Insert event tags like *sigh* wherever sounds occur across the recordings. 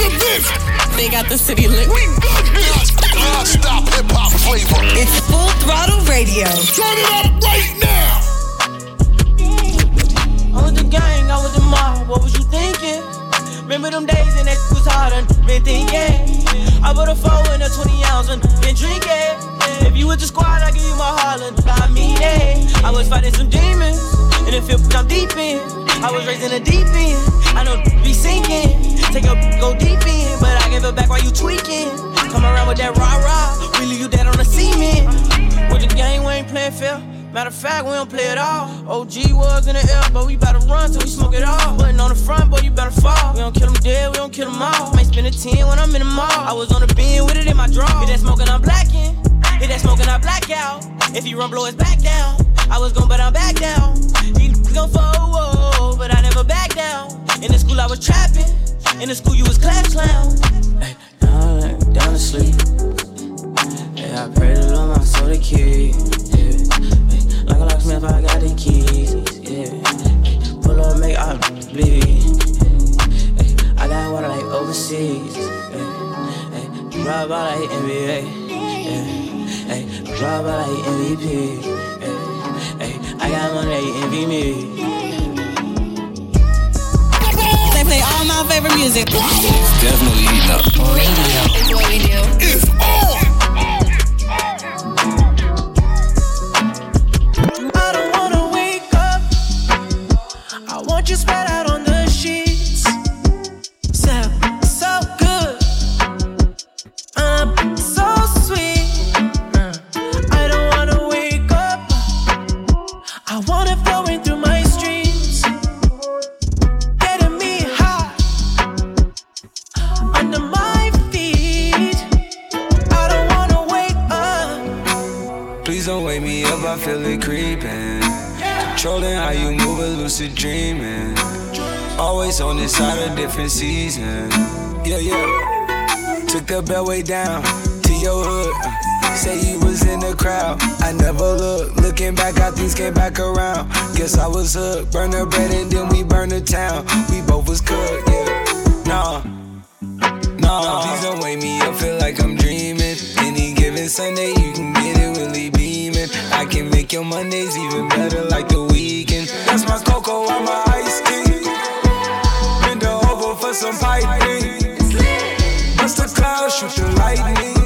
Mr. Vince. They got the city lit. We back here. Non-stop hip hop flavor. It's Full Throttle Radio. Turn it up right now. I was the gang, I was the mob. What was you thinking? Remember them days and that was hard and been thinking. I put a four in a 20 ounce and been drinking. If you with the squad, I give you my Harlan. I mean it. I was fighting some demons. And it feel I'm deep in. I was raised in the deep end. I know be sinking. Take a go deep in. But I give it back while you tweaking. Come around with that rah rah. We leave you dead on the cement. With the game, we ain't playing fair. Matter of fact, we don't play it all. OG was in the air, but we better run till we smoke it all. Putting on the front, boy, you better fall. We don't kill them dead, we don't kill them all. Might spend a 10 when I'm in the mall. I was on the bin with it in my draw. Hit that smoking, I'm blacking. Hit that smoking, I black out. If he run, blow his back down. I was gon' but I'm back down. He gon' fall, but I never back down. In the school, I was trapping. In the school, you was class clown. Hey, down, down to sleep. Yeah, I pray to Lord my soul to keep. Yeah. Like a locksmith, I got the keys. Yeah. Pull up, make I bleed. Hey, I got water like overseas. Hey, drop out like NBA. Yeah. Hey, drop out like MVP. Hey, I got money, they envy me. They play all my favorite music. It's definitely eating up. Radio. It's what we do. It's on. On of different season. Yeah, yeah. Took the beltway down to your hood. Say you was in the crowd. I never looked. Looking back, how things came back around. Guess I was hooked. Burn the bread and then we burn the town. We both was cooked, yeah. Nah. Nah, please don't wake me up, feel like I'm dreaming. Any given Sunday, you can get it really beaming. I can make your Mondays even better like the weekend. That's my cocoa, I'm my shoot the lightning.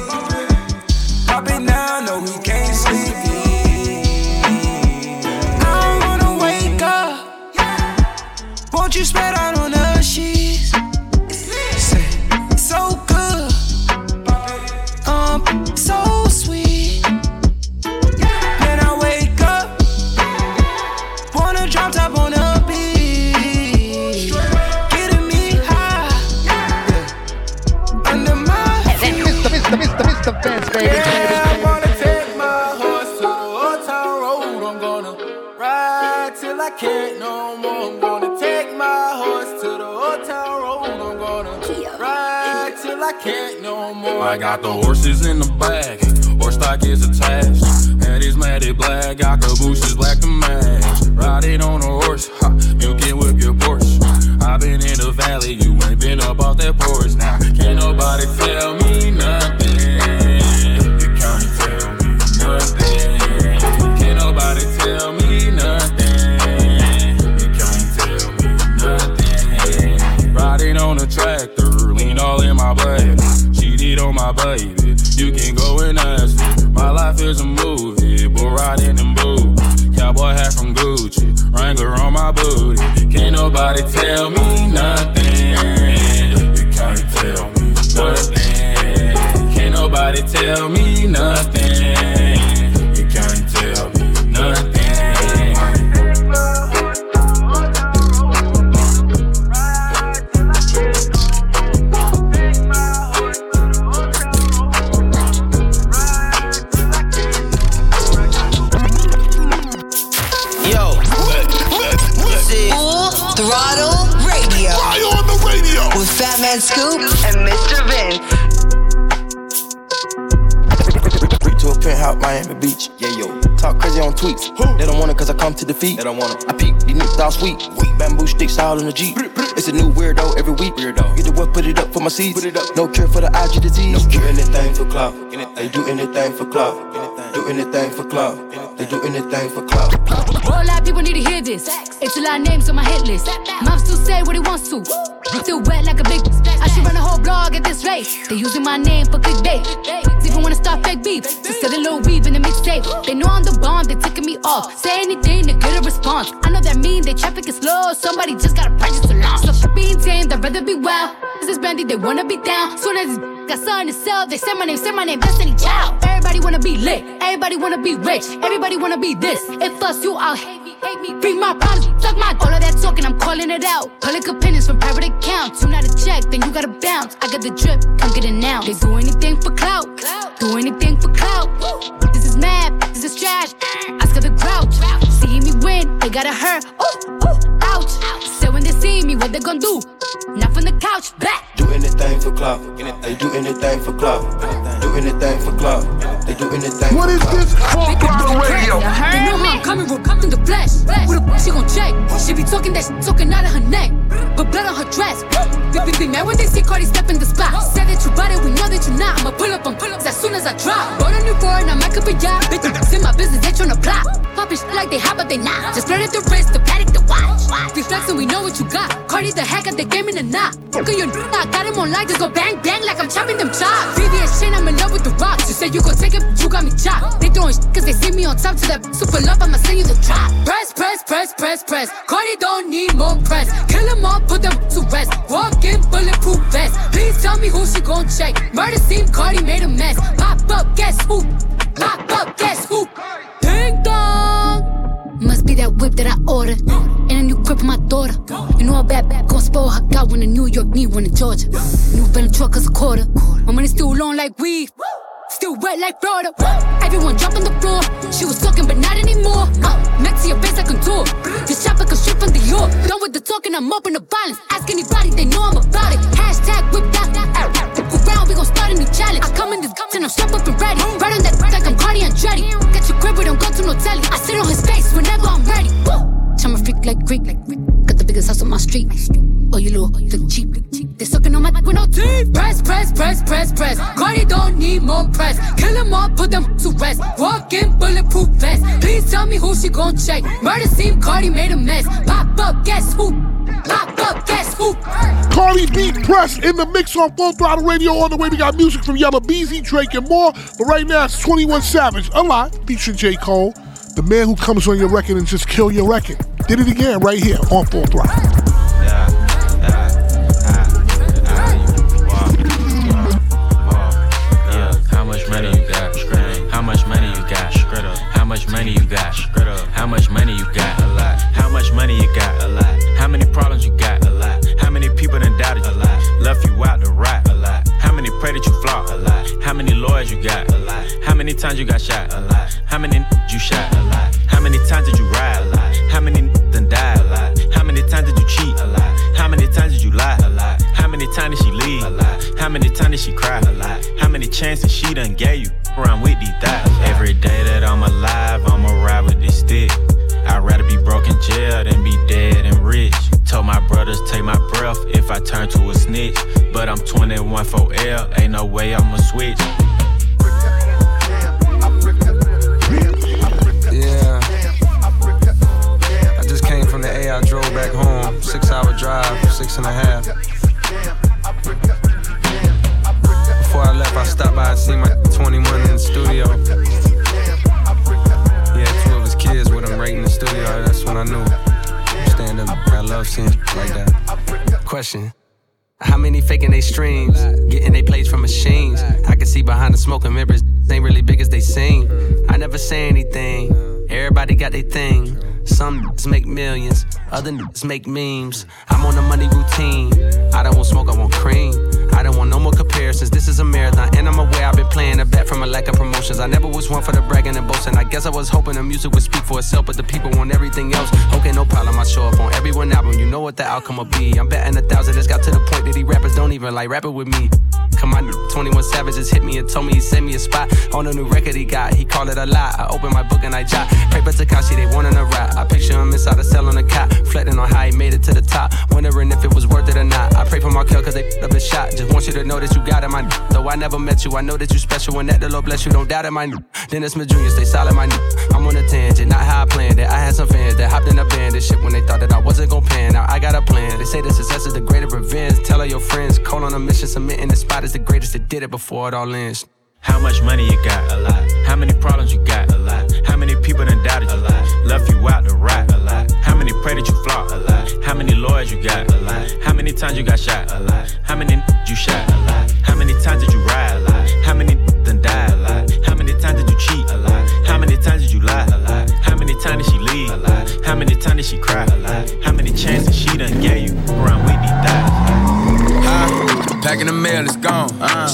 On tweets. They don't want it cause I come to defeat. They don't want it. I peep, these niggas all sweet. Bamboo sticks all in the Jeep. It's a new weirdo every week. Weirdo. Get the work, put it up for my my seeds. No cure for the IG disease. Do anything for clout. They do anything for clout. Do anything for clout. They do anything for clout. All lot of people need to hear this. It's a lot of names on my hit list. Mom still say what he wants to. Still wet like a big. I should run a whole blog at this rate. They using my name for clickbait. Even wanna start fake beef. Just set a little weave in the mixtape. They know I'm the bomb, they taking me off. Say anything to get a response. I know that mean they traffic is slow. Somebody just gotta purchase the launch. So being tamed, I'd rather be wild. This is brandy, they wanna be down. Soon as got something to sell, they say my name, say my name, Destiny Child. Everybody wanna be lit, everybody wanna be rich, everybody wanna be this. If us, you all hate me, hate me. Bring my problems, suck my all of that talking, I'm calling it out. Public opinions from private accounts. You not a check, then you gotta bounce. I got the drip, come get it now. They do anything for clout, do anything for clout. This is mad, this is trash. I got the grouch. See me win, they gotta hurt. Ooh, ooh, ouch. So when they see me, what they gonna do? Not from the couch, back. Do anything for clout. They do anything for clout. Do anything for clout. They do anything What for is clout. this? Full throttle radio. They know how I'm coming, we're coming the flesh. With a f- she gon' check. She be talking that shit, talking out of her neck. But blood on her dress. Be, be, be mad when they see Cardi step in the spot. Say that you bought it, we know that you not. I'ma pull up on pull ups as soon as I drop. Bought a new foreign, I might up a yacht. Bitch, it's in my business, they tryna plot. Poppin' shit like they hot, but they not. Just spread at the wrist, the paddock, the watch. We flexin', we know what you got. Cardi the hack at the game in the knot. Look at your n- I got him on light, just go bang bang like I'm chopping them chops. VVS chain, I'm in love with the rocks. You said you gon' take but you got me chopped. They throwing shit cause they see me on top to that super love, I'ma send you the drop. Press, press, press, press, press. Cardi don't need more press. Kill them all, put them to rest. Walk in bulletproof vest. Please tell me who she gon' check. Murder scene, Cardi made a mess. Pop up, guess who? Pop up, guess who? Ding dong. Must be that whip that I ordered. And a new crib for my daughter. You know a bad bad gon' spoil her. Got one in New York, need one in Georgia. New Bentley truck is a quarter. My money still long like weed. Still wet like Florida. Everyone drop on the floor. She was talking, but not anymore. Uh, next to your face, I contour. This chopper can strip from the York. Done with the talking, I'm in the violence. Ask anybody, they know I'm about it. Hashtag whip that. Around, we gon' start a new challenge. I come in this and I'm strapped up and ready. Right on that like I'm Cardi Andretti. Get your grip, we don't go to no telly. I sit on his face whenever I'm ready. I'm a freak like Greek. Got the biggest house on my street. Oh, you little, look cheap. They sucking on my with no teeth. Press, press, press, press, press. Cardi need more press. Kill them all, put them to rest. Walk in bulletproof vest. Please tell me who she gon' check. Murder scene, Cardi made a mess. Pop up, guess who? Pop up, guess who? Cardi B Press in the mix on Full Throttle Radio. On the way, we got music from Yella Beezy, Drake, and more. But right now, it's 21 Savage, Alive, featuring J. Cole. The man who comes on your record and just kill your record. Did it again right here on Full Throttle. Much money you got? A lot. How much money you got? A lot. How many problems you got? A lot. How many people done doubted you? A lot. Left you out to rot? A lot. How many pray that you flop? A lot. How many lawyers you got? A lot. How many times you got shot? A lot. How many you shot? A lot. How many times did you ride? A lot. How many done died? A lot. How many times did you cheat? A lot. How many times did you lie? A lot. How many times did she leave? A lot. How many times did she cry? A lot. How many chances she done gave you? Around with these thighs. Every day that I'm alive, I'ma ride with this stick. I'd rather be broke in jail than be dead and rich. Told my brothers take my breath if I turn to a snitch. But I'm 21 for L, ain't no way I'ma switch. Yeah. I just came from the A. I drove back home. Six hour drive, six and a half. I left, I stopped by and see my 21 in the studio. Had two of his kids with him right in the studio. That's when I knew. Stand up. I love seeing like that. Question. How many faking they streams? Getting they plays from machines. I can see behind the smoke and mirrors. Ain't really big as they seem. I never say anything. Everybody got their thing. Some niggas make millions, other niggas make memes. I'm on a money routine. I don't want smoke, I want cream. I don't want no more comparisons. This is a marathon, and I'm aware I've been playing a bet from a lack of promotions. I never was one for the bragging and boasting. I guess I was hoping the music would speak for itself, but the people want everything else. Okay, no problem. I show up on every one album. You know what the outcome will be. I'm betting a thousand. It's got to the point that these rappers don't even like rapping with me. Come on, 21 Savages hit me and told me he sent me a spot on a new record he got. He called it a lie. I opened my book and I jot. Paper Takashi, they wanting a rap. I picture him inside a cell on a cot, reflecting on how he made it to the top. Wondering if it was worth it or not. I pray for my kill cause they up a shot. Just want you to know that you got it, my Though I never met you, I know that you special and that the Lord bless you. Don't doubt it, my Dennis Smith Jr., stay solid, my I'm on a tangent, not how I planned it. I had some fans that hopped in a band this shit when they thought that I wasn't gon' pan. Now I got a plan. They say the success is the greatest revenge. Tell all your friends, call on a mission, submitting the spot is the greatest did it before it all ends. How much money you got? A lot. How many problems you got? A lot. How many people done doubted you? A lot. Left you out to rot? A lot. How many pray that you flop? A lot. How many lawyers you got? A lot. How many times you got shot? A lot. How many you shot? A lot. How many times did you ride?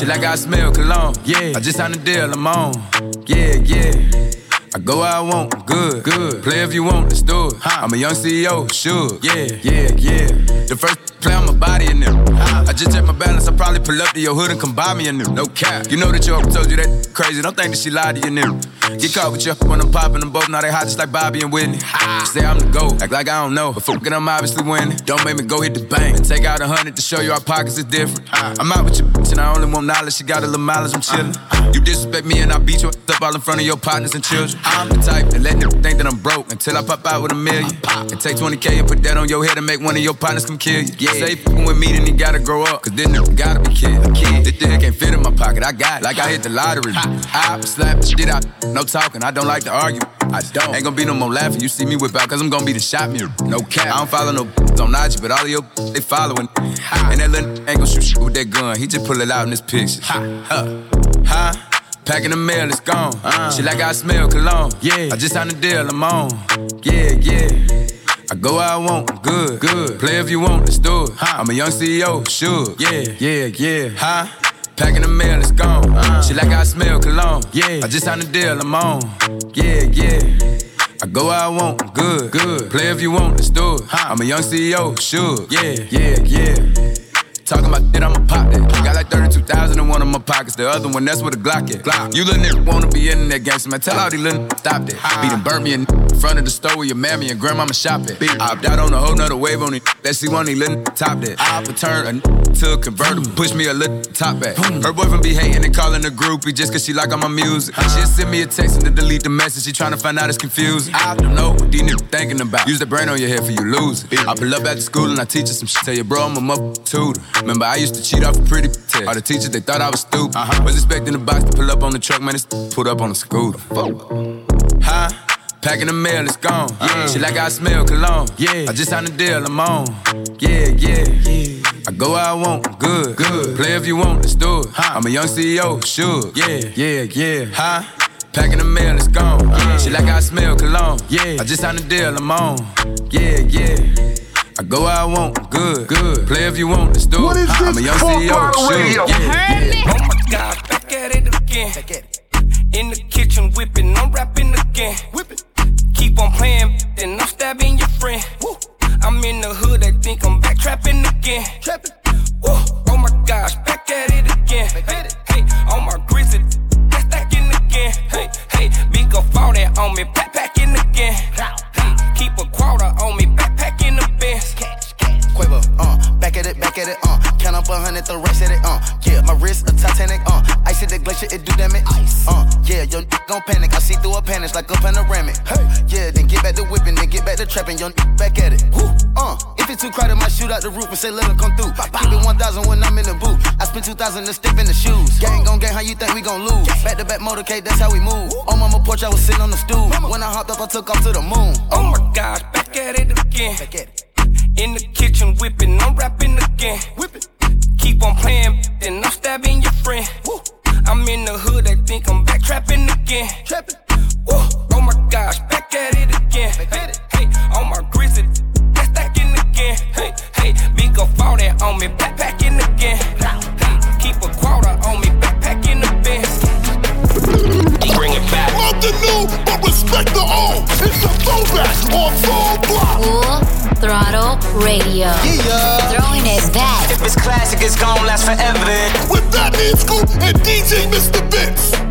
Shit like I smell cologne. Yeah. I just signed a deal, I'm on. Yeah, yeah. I go where I want, good, good. Play if you want, let's do it. I'm a young CEO, sure. Yeah, yeah, yeah. The first play on my body in them. I just check my balance, I probably pull up to your hood and come buy me a new. No cap. You know that your told you that crazy. Don't think that she lied to you, new. Get caught with you when I'm popping them both. Now they hot just like Bobby and Whitney. Say I'm the GOAT, act like I don't know. But fuck it, I'm obviously winning. Don't make me go hit the bank and take out a hundred to show you our pockets is different. I'm out with your bitch and I only want knowledge. She got a little mileage, I'm chillin'. Uh-huh. You disrespect me and I beat you up all in front of your partners and children. I'm the type that let them think that I'm broke until I pop out with a million. And take 20K and put that on your head and make one of your partners come kill you. Yeah. Say fucking with me, then he gotta grow up. Cause then nigga gotta be kid. A kid. This dick can't fit in my pocket. I got it. Like I hit the lottery. I slap the shit out. No talking. I don't like to argue. I don't. Ain't gonna be no more laughing. You see me whip out, cause I'm gonna be the shot mirror. No cap. I don't follow no on IG, but all of your they following. And that little ain't gonna shoot shit with that gun. He just pull it out in his pictures. Ha, huh, huh. Packing the mail, it's gone. Uh, Shit like I smell cologne. Yeah. I just signed a deal, I'm on. Yeah, yeah. I go where I want, good, good. Play if you want, let's do it. Huh. I'm a young CEO, sure. Yeah, yeah, yeah. Huh? Packing the mail, it's gone. Uh, Shit like I smell cologne. Yeah. I just signed a deal, I'm on. Yeah, yeah. I go where I want, good, good. Play if you want, let's do it. Huh. I'm a young CEO, sure. Yeah, yeah, yeah. Talking about shit, I'ma pop that. Got like 32,000 in one of my pockets. The other one, that's where the Glock at. Glock. You little nigga wanna be in that gangster, man. Tell all these little stop that. Beating burn me in front of the store where your mammy and grandmama shop at. I opt out on a whole nother wave on it. Let's see one these little top that. I return a to a convertible. Push me a little top back. Her boyfriend be hating and calling a groupie just cause she like all my music. She'll send me a text and to delete the message. She tryna find out it's confusing. I don't know what these niggas thinking about. Use the brain on your head for you lose it. I pull up at the school and I teach her some shit. Tell your bro I'm a mother tutor. Remember, I used to cheat off a pretty test. All the teachers, they thought I was stupid. Uh-huh. Was expecting the box to pull up on the truck, man, it's pulled up on the scooter. Huh? Packing the mail, it's gone. Yeah. Shit like I smell cologne. Yeah. I just signed a deal, I'm on. Yeah, yeah. yeah. I go where I want, good, good. Play if you want, let's do it. Huh. I'm a young CEO, sure. Yeah, yeah, yeah. Huh? Packing the mail, it's gone. Uh. Yeah. Shit like I smell cologne. Yeah. I just signed a deal, I'm on. Yeah, yeah. I go where I want, good, good. Play if you want, let's do What it. is Huh. I'm a young CEO, Throttle sure. Radio? Yeah, yeah. Oh my god, back at it again. In the kitchen whipping, I'm rapping again. Keep on playing, then I'm stabbing your friend. I'm in the hood, they think I'm back trapping again. Woo. Oh my gosh, back at it again. Hey, hey, on my grizzly, that's stacking again. Hey, hey, big up all that on me, backpacking again. Hey, keep a quarter on me, backpacking the Benz. Quavo, uh, back at it, back at it, uh, up a hundred, the rest of it, uh, yeah, my wrist a Titanic, uh, ice at the glacier, it do damage, ice, uh, yeah, your n- gon' panic, I see through a panic like a panoramic, hey, yeah, then get back to whipping, then get back to trapping, your n- back at it, Woo. uh, if it's too crowded, might shoot out the roof and say let 'em come through, keep it 1,000 when I'm in the booth, I spend 2,000 to step in the shoes, gang gon' gang, how you think we gon' lose, back to back motorcade, that's how we move, on mama porch, I was sitting on the stool, when I hopped up, I took off to the moon, Oh my gosh, back at it again. Back at it. In the kitchen whipping, I'm rapping again. Keep on playing, then I'm stabbing your friend. I'm in the hood, they think I'm back trapping again. Woo. Oh my gosh, back at it again. Hey, hey, on my grizzly, that's stacking again. Hey, hey, big up all that on me, backpacking again. Hey, keep a quarter on me, backpacking the Benz. Bring it back. Love the new, but respect the old. It's a throwback on full block. Full Throttle Radio. Yeah. Throwing it back. If it's classic, it's gonna last forever. With that Scoop and DJ Mr. Vince.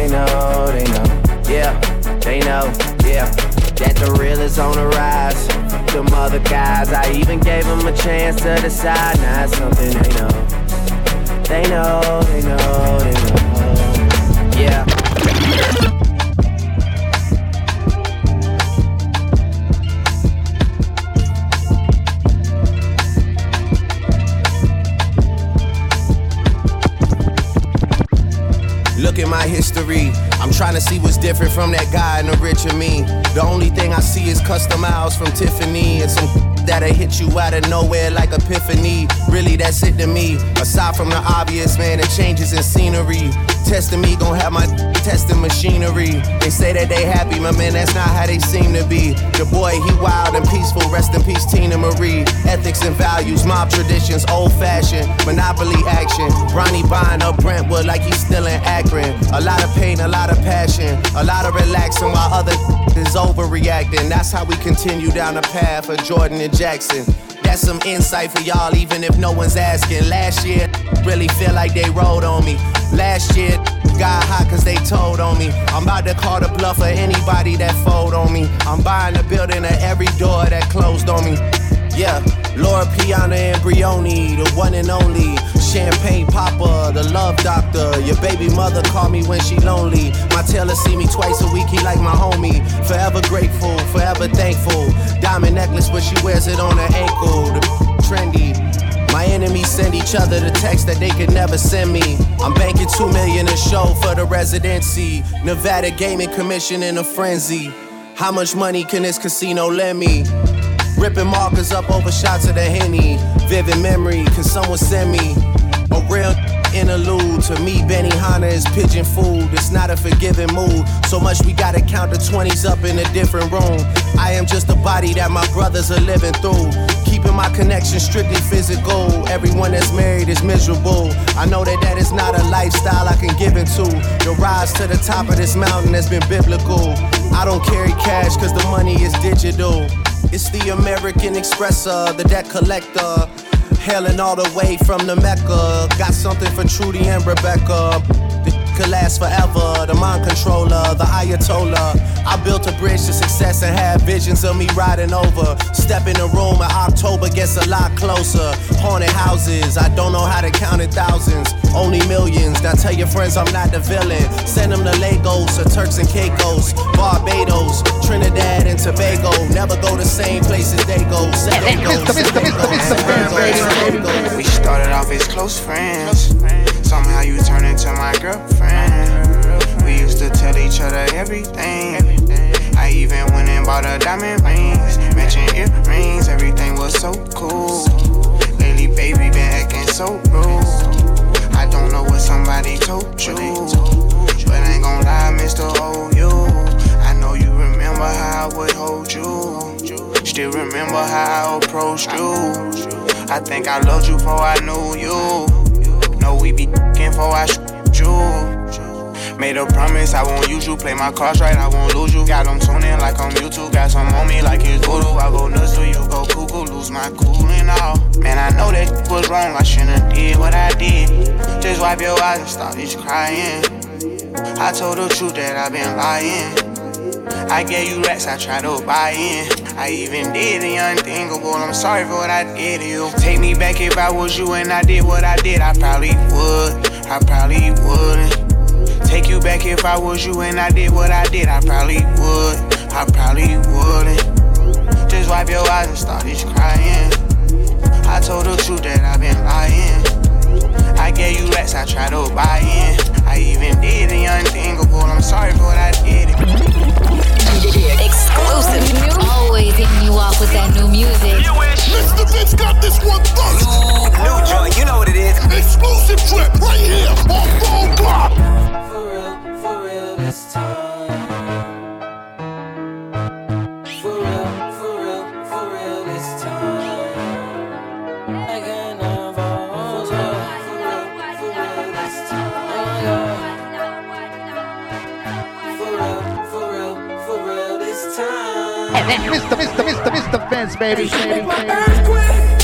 they know, they know. Yeah, they know, yeah. That the real is on the rise. Them other guys, I even gave them a chance to decide. Now it's something they know. They know, they know, they know. Yeah. History. I'm trying to see what's different from that guy in the richer me. The only thing I see is custom miles from Tiffany and some *laughs* that'll hit you out of nowhere like epiphany. Really, that's it to me. Aside from the obvious, man, the changes in scenery. Testing me, gon' have my testing machinery. They say that they happy, my man, that's not how they seem to be. The boy, he wild and peaceful. Rest in peace, Teena Marie. Ethics and values, mob traditions, old fashioned, monopoly action. Ronnie buying up Brentwood like he's still in Akron. A lot of pain, a lot of passion, a lot of relaxing while other is overreacting. That's how we continue down the path of Jordan and Jackson. That's some insight for y'all, even if no one's asking. Last year, really feel like they rolled on me. Last year, got hot cause they told on me. I'm about to call the bluff for anybody that fold on me. I'm buying the building of every door that closed on me. Yeah, Loro Piana and Brioni, the one and only. Champagne Papi, the love doctor. Your baby mother call me when she lonely. My tailor see me twice a week, he like my homie. Forever grateful, forever thankful. Diamond necklace, but she wears it on her ankle. The trendy. My enemies send each other the text that they could never send me. I'm banking two million a show for the residency. Nevada Gaming Commission in a frenzy. How much money can this casino lend me? Ripping markers up over shots of the Henny. Vivid memory, can someone send me a real interlude? To me, Benihana is pigeon food. It's not a forgiving mood. So much we gotta count the 20s up in a different room. I am just a body that my brothers are living through. Keeping my connection strictly physical. Everyone that's married is miserable. I know that that is not a lifestyle I can give into. The rise to the top of this mountain has been biblical. I don't carry cash cause the money is digital. It's the American Expresser, the debt collector. Hailing all the way from the Mecca. Got something for Trudy and Rebecca. The could last forever. The mind controller, the Ayatollah. I built a bridge to success and had visions of me riding over. Step in the room and October gets a lot closer. Haunted houses, I don't know how to count it thousands. Only millions. Now tell your friends I'm not the villain. Send them to Lagos or Turks and Caicos, Barbados, Trinidad and Tobago. Never go the same places they go. Say they go, *laughs* say they go. We started off as close friends. Somehow you turned into my girlfriend. We used to tell each other everything. I even went and bought her diamond rings, matching earrings. Everything was so cool. Lately, baby, been acting so rude. I don't know what somebody told you, but I ain't gon' lie, Mr. Hold You. I know you remember how I would hold you. Still remember how I approached you. I think I loved you before I knew you. Know we be f***ing before I shoot you. Made a promise I won't use you. Play my cards right, I won't lose you. Got them tuning like on YouTube. Got some on me like it's voodoo. I go nuts till you go cuckoo. Lose my cool and all. Man, I know that was wrong. I shouldn't did what I did. Just wipe your eyes and stop this crying. I told the truth that I've been lying. I gave you racks, I tried to buy in. I even did the unthinkable. I'm sorry for what I did to you. Take me back if I was you and I did what I did. I probably would. I probably wouldn't. Take you back if I was you and I did what I did. I probably would. I probably wouldn't. Just wipe your eyes and started crying. I told the truth that I've been lying. I gave you less, I tried to buy in. I even did the unthinkable. I'm sorry for what I did. Exclusive. Always hitting you off with that new music. Mr. Vince got this one first. New joint, you know what it is. Exclusive trip right here on Phone Block. Mr. Mr. Mr. Mr. Vince, baby. Baby, baby.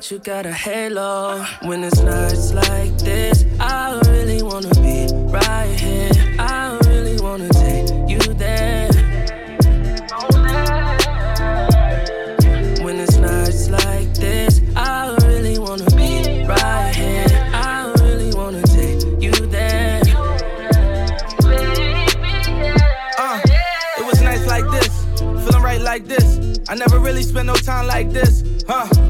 But you got a halo. When it's nights like this, I really wanna be right here. I really wanna take you there. When it's nights like this, I really wanna be right here. I really wanna take you there. Uh, it was nice like this, feeling right like this. I never really spent no time like this, huh?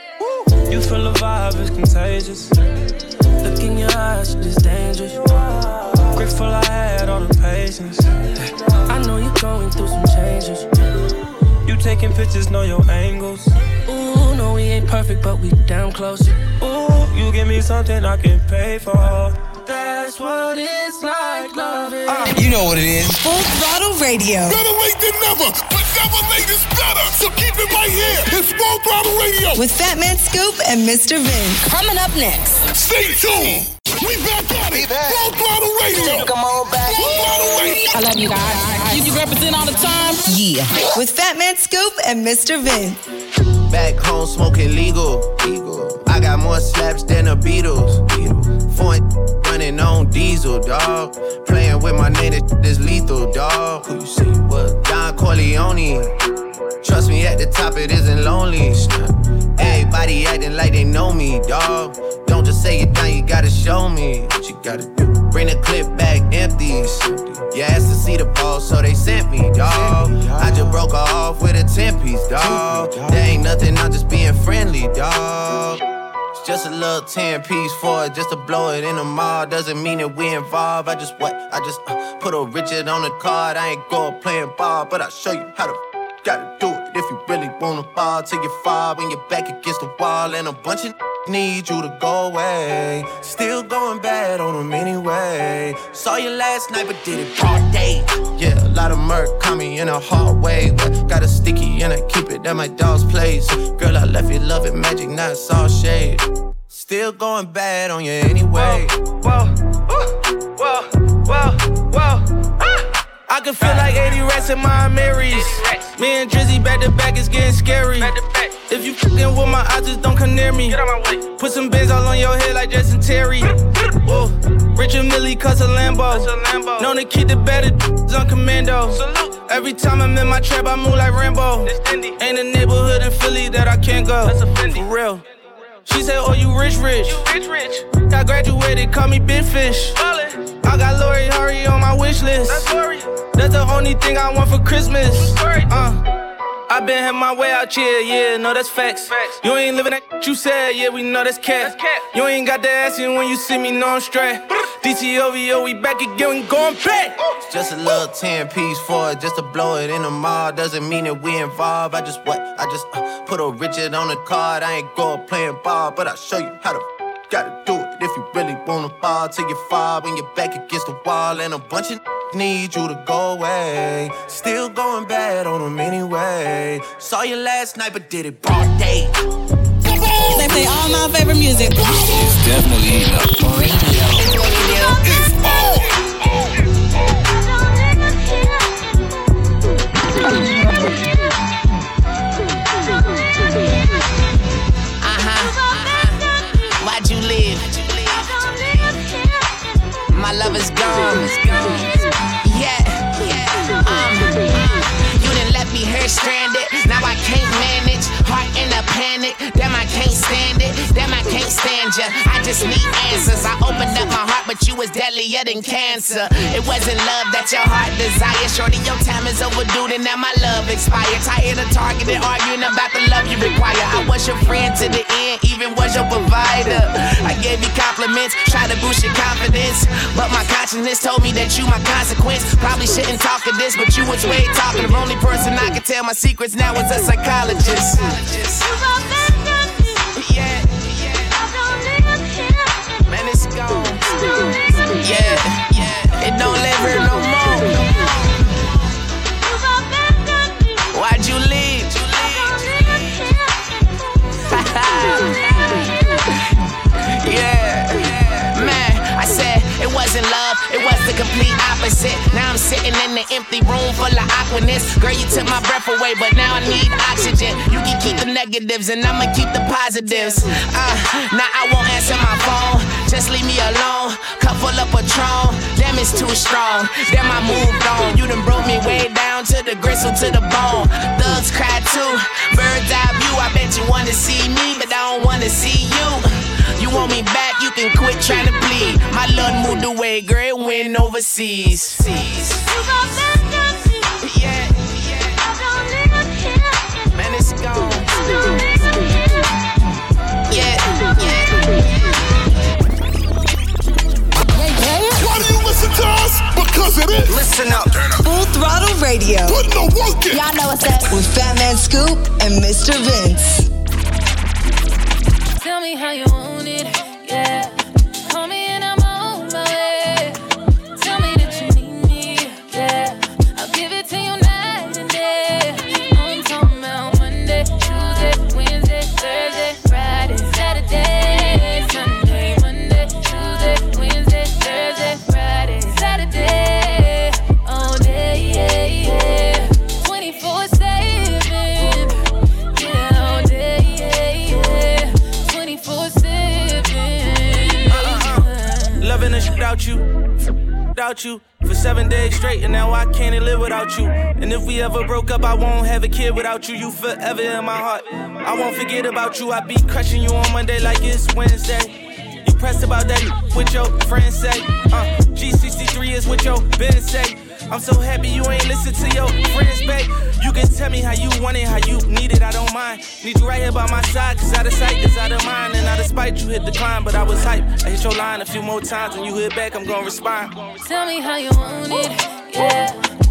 You feel the vibe is contagious. Look in your eyes, it's dangerous. Grateful I had all the patience. I know you're going through some changes. You taking pictures, know your angles. Ooh, no, we ain't perfect, but we damn close. Ooh, you give me something I can pay for. That's what it's like loving. You know what it is. Full Throttle Radio. Better late than never, but never late is better. So keep it right here. It's Full Throttle Radio. With Fat Man Scoop and Mr. Vince. Coming up next. Stay tuned. We back at it. Full Throttle Radio. Come on back. Full Throttle Radio. I love you guys. You, you represent all the time. Yeah. With Fat Man Scoop and Mr. Vince. Back home smoking legal. legal. I got more slaps than the Beatles. Foreign running on diesel, dog. Playing with my name, this lethal, dog. Who you see? What? Don Corleone. Trust me, at the top it isn't lonely. Everybody acting like they know me, dog. Don't just say it down, you gotta show me what you gotta do. Bring the clip back empties. You asked to see the ball, so they sent me, dog. I just broke her off with a 10 piece, dog. There ain't nothing, I'm just being friendly, dog. Just a little 10 piece for it, just to blow it in the mall. Doesn't mean that we involved. I just what? I just uh, put a Richard on the card. I ain't go playing ball, but I'll show you how to gotta do it if you really wanna fall till you fall when you're back against the wall and a bunch of need you to go away. Still going bad on them anyway. Saw you last night, but did it broad day. Yeah, a lot of murk caught me in a hard way. But got a sticky and I keep it at my dog's place. Girl, I left you loving magic, not all shade. Still going bad on you anyway. Whoa, whoa, whoa, whoa, whoa. Ah! I can feel like 80 rats in my Marys. Me and Drizzy back to back is getting scary. If you fucking with my eyes, just don't come near me. Put some bins all on your head like Jason Terry. Whoa. Richard Mille cuss a Lambo. Known to keep the better on commando. Salute. Every time I'm in my trap, I move like Rambo. Ain't a neighborhood in Philly that I can't go. That's a Fendi. For real. She said, Oh, you rich, rich. You rich, rich. I graduated, call me Big Fish. I got Lori Harvey on my wish list. That's, That's the only thing I want for Christmas. Uh. I been had my way out here, yeah, no, that's facts. facts. You ain't living that you said, yeah, we know that's cat. That's cat. You ain't got the ass in when you see me, no, I'm straight. DTOVO, we back again, we going back. It's just a little 10 piece for it, just to blow it in the mall. Doesn't mean that we involved. I just what? I just uh, put a Richard on the card. I ain't go playing ball, but I'll show you how to gotta do it if you really wanna fall till you fall when you're back against the wall and a bunch of need you to go away. Still going bad on them anyway. Saw you last night, but did it broad day. They play all my favorite music. It's definitely enough. Radio. Uh-huh. Why'd you leave? My love is gone. Stranded. Now I can't manage. Heart in a panic. Damn, I can't stand it. Damn, I can't stand ya. I just need answers. I opened up my heart, but you was deadlier than cancer. It wasn't love that your heart desired. Shorty, your time is overdue, and now my love expired. Tired of targeting, arguing about the love you require. I was your friend to the end, even was your provider. I gave you compliments, try to boost your confidence. But my consciousness told me that you my consequence. Probably shouldn't talk of this, but you was way talking. The only person I could tell my secrets now is a psychologist. Yeah. Man, it's gone. Yeah, yeah. It don't live here no more. Why'd you leave? Was the complete opposite. Now I'm sitting in the empty room full of awkwardness. Girl, you took my breath away, but now I need oxygen. You can keep the negatives, and I'ma keep the positives. Uh, now I won't answer my phone, just leave me alone. Cup full of Patron, damn it's too strong. Damn I moved on. You done broke me way down to the gristle to the bone. Thugs cry too, bird's eye view. I bet you wanna see me, but I don't wanna see you. You want me back, you can quit trying to plead. My love moved away, girl, it went overseas. Yeah, Man, it's gone. Yeah, yeah. Why do you listen to us? Because it is. Listen up. Full throttle radio. Put the work in. Y'all know what's up. With Fat Man Scoop and Mr. Vince. Tell me how you want have a kid without you. You forever in my heart. I won't forget about you. I be crushing you on Monday like it's Wednesday. You pressed about that what your friends say. Uh, G63 is what your Ben say. I'm so happy you ain't listen to your friends, babe. You can tell me how you want it, how you need it, I don't mind. Need you right here by my side, cause out of sight is out of mind. And out of spite, you hit the climb, but I was hype. I hit your line a few more times, when you hit back, I'm gonna respond. Tell me how you want it, yeah.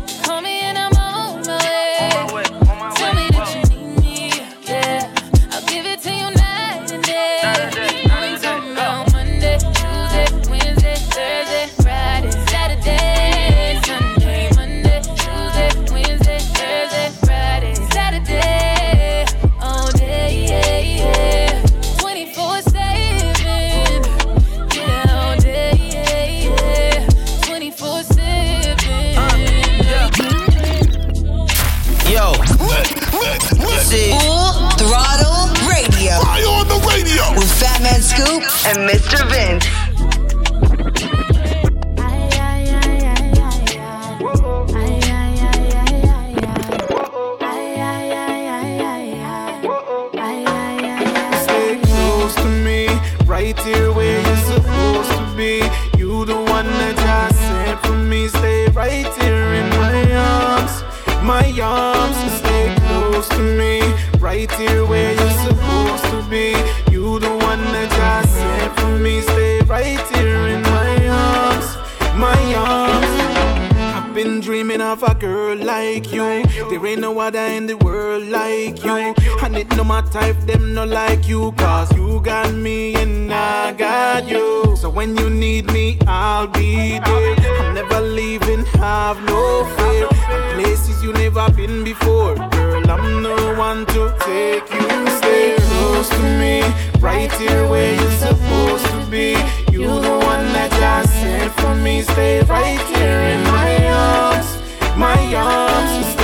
Scoop and Mr. Vince. Ain't no other in the world like you. And it no matter if them no like you, cause you got me and I got you. So when you need me, I'll be there. I'm never leaving, have no fear. And places you never been before, girl, I'm the one to take you. Stay close to me, right here where you're supposed to be. You the one that God sent for me. Stay right here in my arms, my arms.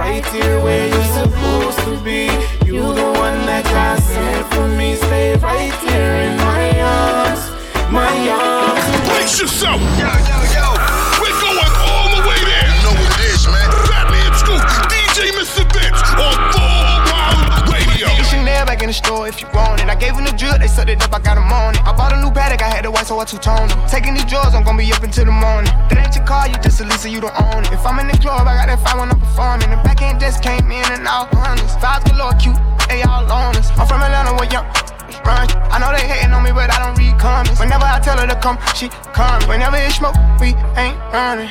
Right here where you're supposed to be. You the one that God sent for me. Stay right here in my arms, my arms. Brace yourself. Yo, yo, yo. We're going all the way there. You know what it is, man. Fat Man Scoop, DJ Mr. Vince on Full Throttle Radio. Get Chanel back in the store if you want it. I gave them the drill, they sucked it up, I got them on it. I bought a new Patek, I had the white, so I two toned it. Taking these drugs, I'm gonna be up until the morning. That ain't your car, you just a Lisa, you don't own it. If I'm in the club, I got that five when I'm performing. The back end just came in and out hundreds. Vibes galore, cute, they all on us. I'm from Atlanta, where young run. I know they hating on me, but I don't read comments. Whenever I tell her to come, she come. Whenever it's smoke, we ain't running.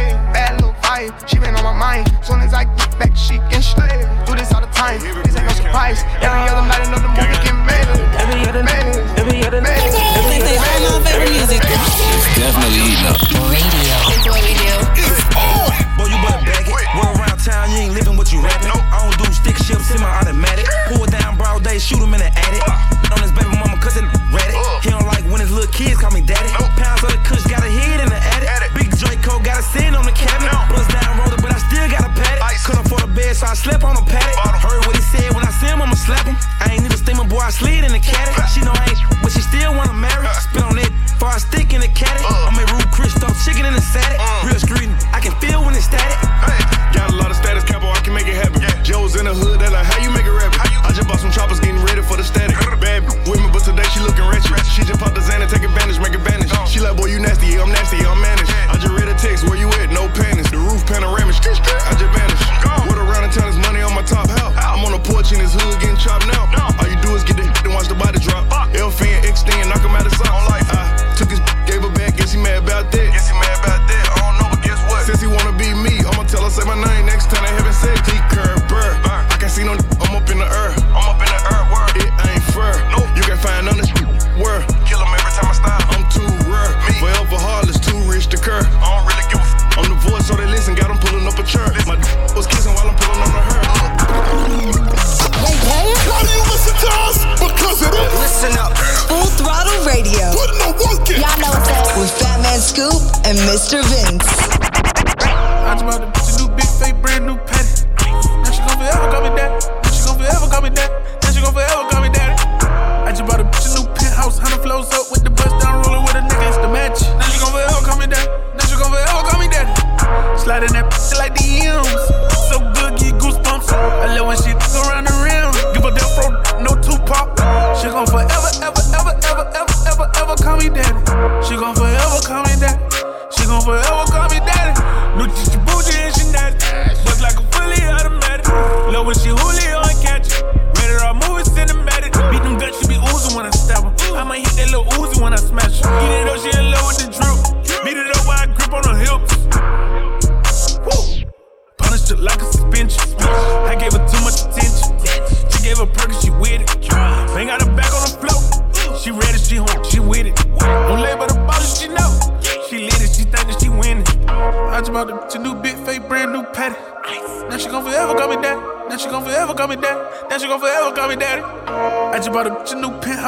Bad she been on my mind. Soon as I get back, she can slay. Do this all the time, this ain't no surprise. Every other night, another movie get made. Every other night, every other night. Think they all my favorite music. It's definitely eating up. Radio. Enjoy radio. Boy, you better back it. Run around town, you ain't living what you rapping. I don't do stick shifts in my automatic. Pull down broad day, shoot him in the attic. On his baby mama, cause it ready. He don't like when his little kids call me daddy. Pounds of the kush got a head in the attic. Got sin on the cabinet. Bust down roller, but I still got a Patek. Couldn't afford a bed, so I slept on a paddock. Heard what he said when I see him, I'ma slap him. I ain't need a steamer, boy, I slid in the caddy.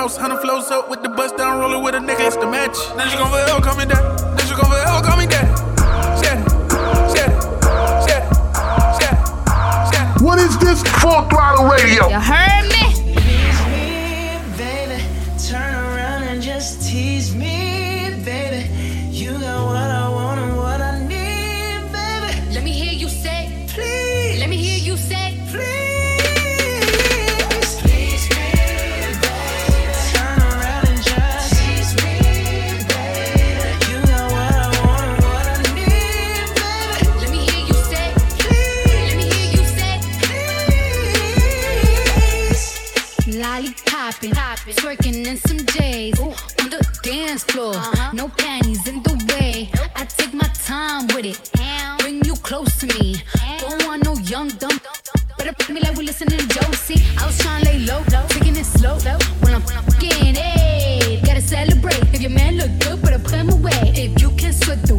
Penthouse, hundred flows up with dance floor. No panties in the way. I take my time with it. Bring you close to me. Don't want no young dumb. Better put me like we listening to Josie. I was trying to lay low, taking it slow. When I'm fucking it, gotta celebrate. If your man look good, better put him away. If you can sweat the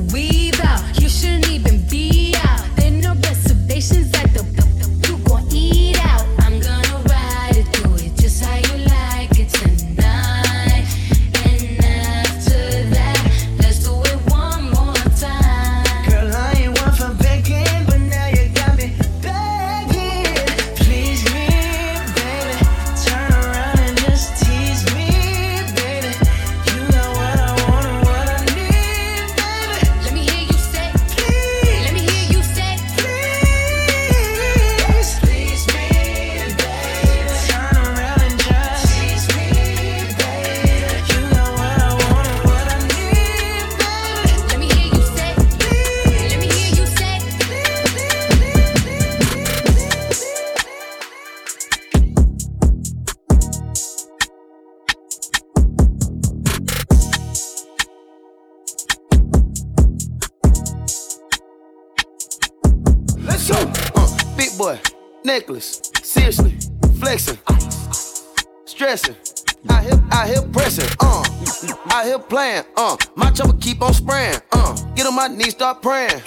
I here playing, uh, my chopper keep on spraying, uh, get on my knees, start praying,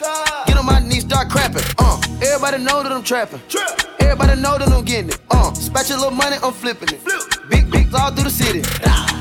get on my knees, start crapping, uh, everybody know that I'm trapping, everybody know that I'm getting it, uh, spatula money, I'm flipping it, big bigs all through the city,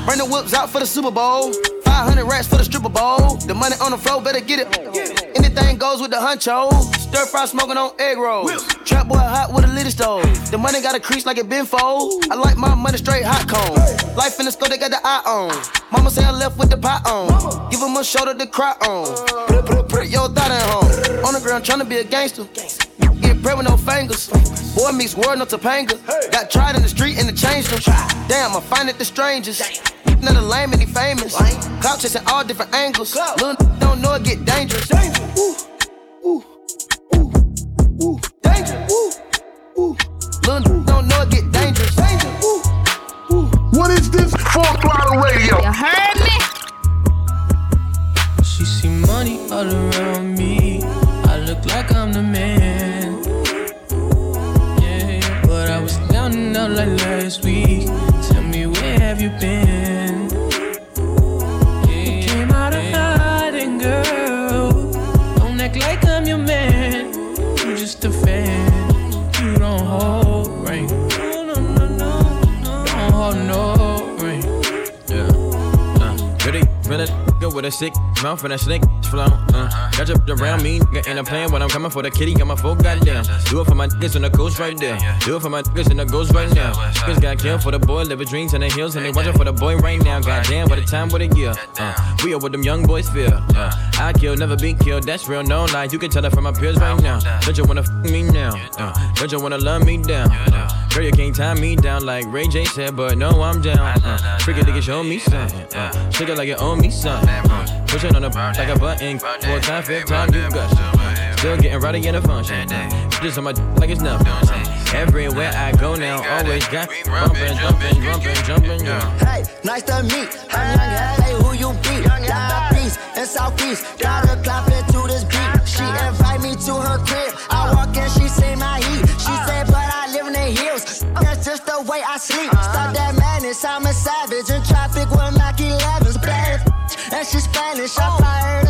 bring the whips out for the Super Bowl, 500 racks for the stripper bowl, the money on the floor, better get it, anything goes with the huncho, stir fry smoking on egg rolls, trap boy hot with a little stove, the money got a crease like it been fold, I like my money straight hot cone, life in the store, they got the eye on, mama say I left with the pot on, give him a shoulder to cry on, put, put, put your thought at home, on the ground trying to be a gangster, get bread with no fingers, boy meets world no Topanga, got tried in the street and it changed them, damn I find it the strangest, None of lame and he famous. Clout chasing all different angles. Little don't know it get dangerous. Ooh, ooh, ooh, ooh, danger. Ooh, ooh. Little don't know it get dangerous. Danger. Ooh. What is this? Full throttle radio. You heard me? She see money all around me. I look like I'm the man. And out like last week. Tell me where have you been? Yeah, came out of hiding, girl. Don't act like I'm your man. You just a fan. You don't hold ring. No, no, no, no, no. Don't hold no ring. Yeah. Uh, really, really good with a sick mouth and a snake flow. Uh, got you around me, nigga, and I'm playing when I'm coming for the kitty. Got my full goddamn. Do it for my niggas and the ghost right there. Do it for my niggas and the ghost right now. Niggas got killed for the boy, living dreams in the hills, and they watching for the boy right now. Goddamn, what a time, what a year. Uh, we are what them young boys feel. Uh, I kill, never be killed. That's real, no lie. You can tell it from my peers right now. Don't you wanna f me now? Uh, don't you wanna love me down? Uh, girl, you can't tie me down like Ray J said, but no, I'm down. Uh, freaky nigga, show me something. Uh, shake it like you owe me something. Uh, push it on the like a button. Four time, fifth time, you got some. Still getting rowdy in the function. Uh, just on my like it's nothing. Uh, everywhere I go now, always got me bumping, jumping, jumping, jumping. Hey, nice to meet. I'm young, hey, who you be? Down east and southeast. Got her clapping to this beat. She invite me to her crib. I walk in, she say my heat. She said, but I live in the hills. That's just the way I sleep. Stop that madness, I'm a savage. In traffic with Mac 11s. She Spanish. I fly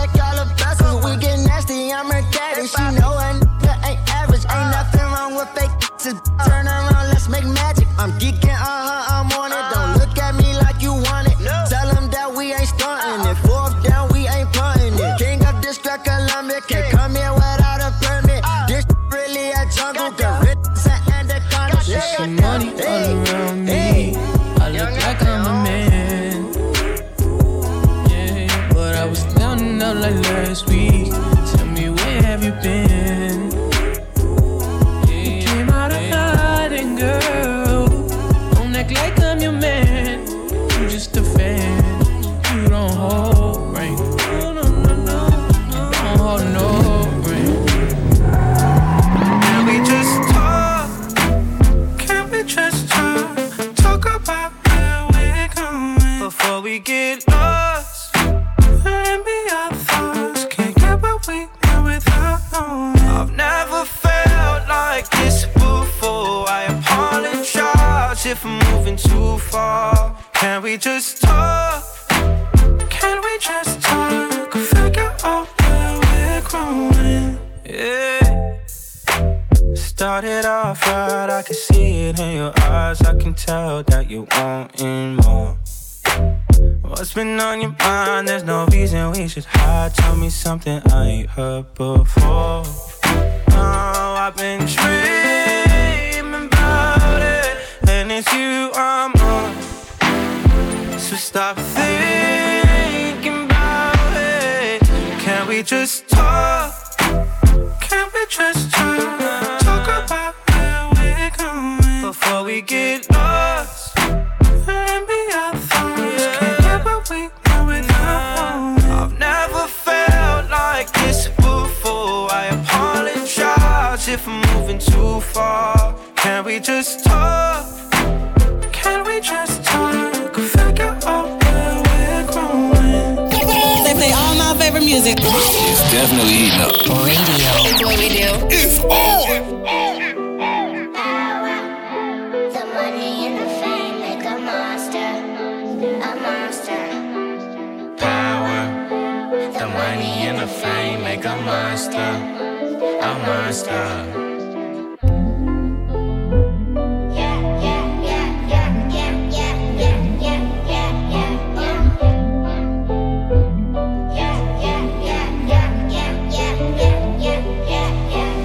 up like last week. Been on your mind? There's no reason we should hide. Tell me something I ain't heard before. Oh, I've been dreaming if I'm moving too far. Can we just talk? Can we just talk? Figure out where we're growing. They play all my favorite music. It's definitely heating up. Radio. It's what we do. It's on. The money and the fame make a monster, a monster. Power, the money and the fame make a monster, I might stop.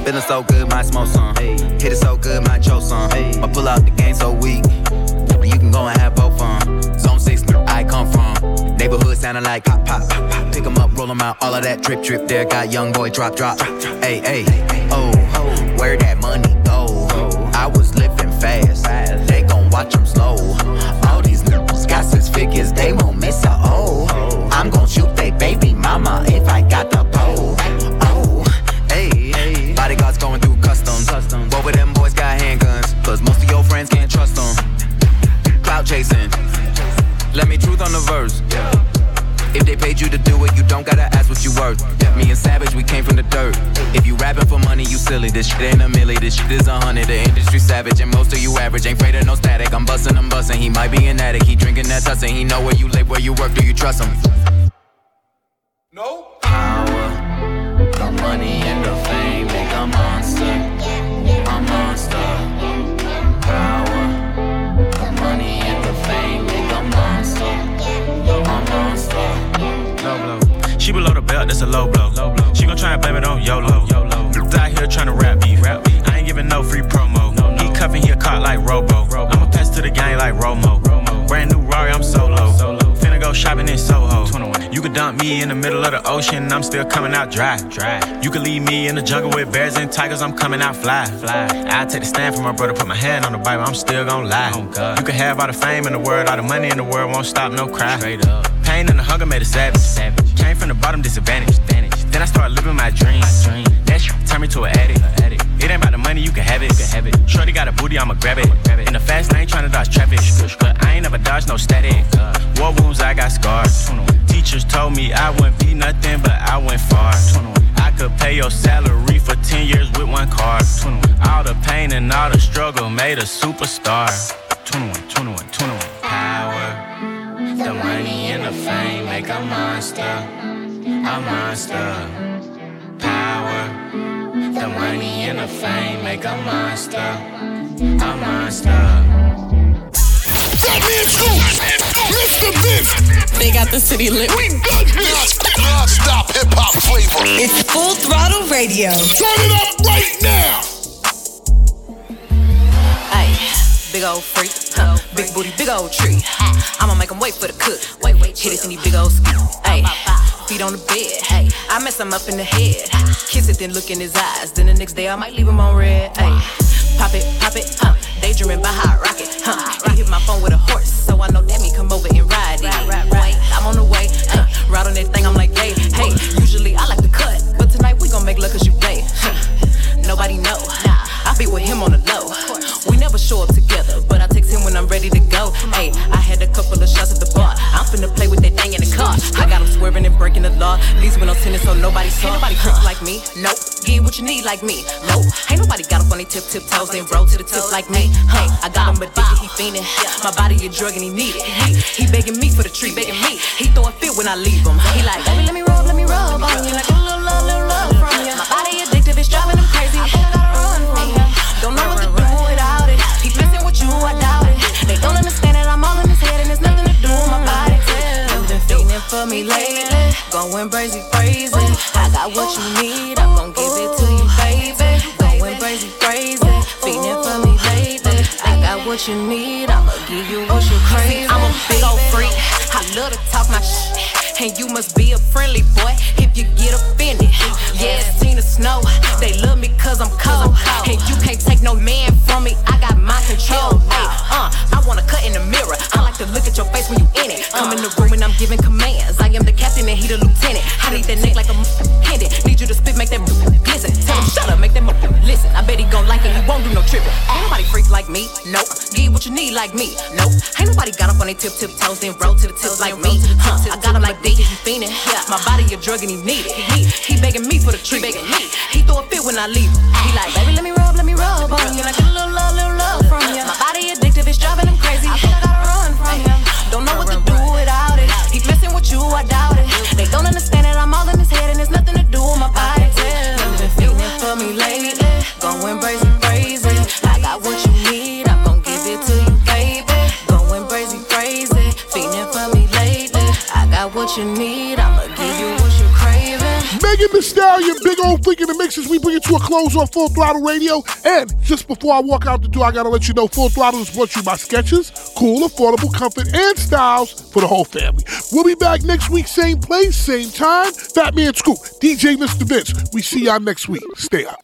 Feeling so good, my smoke some. Hit it so good, my choke some. Hey. I pull out the game so weak. You can go and have both fun. Zone 6, I come from. Neighborhood sounding like pop pop pop, pop. Pick 'em up, roll 'em out, all of that drip, drip. There got young boy drop, drop. Hey, hey, oh, where that money We came from the dirt. If you rapping for money, you silly. This shit ain't a milli, this shit is a hundred. The industry savage, and most of you average. Ain't afraid of no static. I'm busting, I'm busting. He might be an addict. He drinking that tussin'. He know where you live, where you work. Do you trust him? No. She below the belt, that's a low blow. Low blow. She gon' try and blame it on YOLO. YOLO. Out here tryna rap beef. Rap beef. I ain't giving no free promo. No, no. He cuffin', he a caught like Robo. Robo. I'ma pass to the gang like Romo. Romo. Brand new Rari, I'm solo. solo. Finna go shopping in Soho. 21. You could dump me in the middle of the ocean, I'm still coming out dry. Dry. You could leave me in the jungle with bears and tigers, I'm coming out fly. Fly. I take the stand for my brother, put my hand on the Bible, I'm still gon' lie. Oh, God. You can have all the fame in the world, all the money in the world, won't stop, no cry. Straight up. Pain and the hunger made us savage. savage. Came from the bottom, disadvantage. Then I started living my dreams. My dream. That shit turned me to an addict. addict. It ain't about the money, you can have it. You can have it. Shorty got a booty, I'ma grab it. Grab it. In the fast lane, tryna dodge traffic. But I ain't never dodged no static. War wounds, I got scars. Teachers told me I wouldn't be nothing, but I went far. I could pay your salary for 10 years with one card. All the pain and all the struggle made a superstar. 21, 21, 21. Power, the money and fame make a monster, a monster. Power, the money and the fame make a monster, I'm non-stop. Fat Man Mr. Vince. They got the city lit. We good here. Non-stop hip hop flavor. It's Full Throttle Radio. Turn it up right now. Ay, big old freak, huh? Big booty, big old tree. I'ma make him wait for the cook. Wait, wait, hit it in these big old ski. Ay, feet on the bed. Hey, I mess him up in the head. Kiss it, then look in his eyes. Then the next day I might leave him on red. Ay, pop it, pop it, huh? Daydreaming by hot rocket, huh? He hit my phone with a horse, so I know that me come over and ride it. Right, right, right. I'm on the way, huh? Ride on that thing, I'm like, hey, hey. Usually I like to cut, but tonight we gon' make love cause you play. Nobody know. Hey, I had a couple of shots at the bar. I'm finna play with that thing in the car. I got him swerving and breaking the law. Least when I'm sending so nobody saw. Ain't nobody freak like me. Nope. Get what you need like me. Nope. Ain't nobody got up on their tip tip toes and roll to the tip like me. Hey, I got him addicted, he fiending. My body a drug and he need it. He, he begging me for the treat, begging me. He throw a fit when I leave him. He like, baby, let me rub, let me rub on you like for me lately, going crazy, crazy. I got what you need, I'm gon' give it to you, baby. Going crazy, crazy, feeling for me lately. I got what you need, I'ma give you what you crave. I'm a big old freak, I love to talk my shit. And you must be a friendly boy if you get offended. Yeah, it's Tina Snow. They love me cause I'm cold. And you can't take no man from me. I got my control. Hey, uh, I wanna cut in the you in. The room and I'm giving commands. I am the captain and he the lieutenant. I need that neck like a pendant. Need you to spit, make that listen. Tell him shut up, make that listen. I bet he gon' like it, he won't do no tripping. Ain't nobody freak like me, nope. Get what you need like me, nope. Ain't nobody got up on their tip tip toes, then roll to the tip like me. Huh, I got him like big, he fiendin'. My body a drug and he need it. He, he begging me for the treat, begging me. He throw a fit when I leave. Him. He like, baby, let me rub, let me rub on you. Like a little love, little love from you. My body I doubt it. They don't understand that I'm all in his head and there's nothing to do with my body. You've been feeling for me lately, going crazy, crazy. I got what you need, I'm gon' give it to you, baby. Going crazy, crazy, feeling for me lately. I got what you need, Megan Thee Stallion, big old freak in the mixes. We bring it to a close on Full Throttle Radio. And just before I walk out the door, I gotta let you know Full Throttle is brought to you by Skechers, cool, affordable comfort, and styles for the whole family. We'll be back next week, same place, same time. Fat Man Scoop, DJ Mr. Vince. We see y'all next week. Stay up.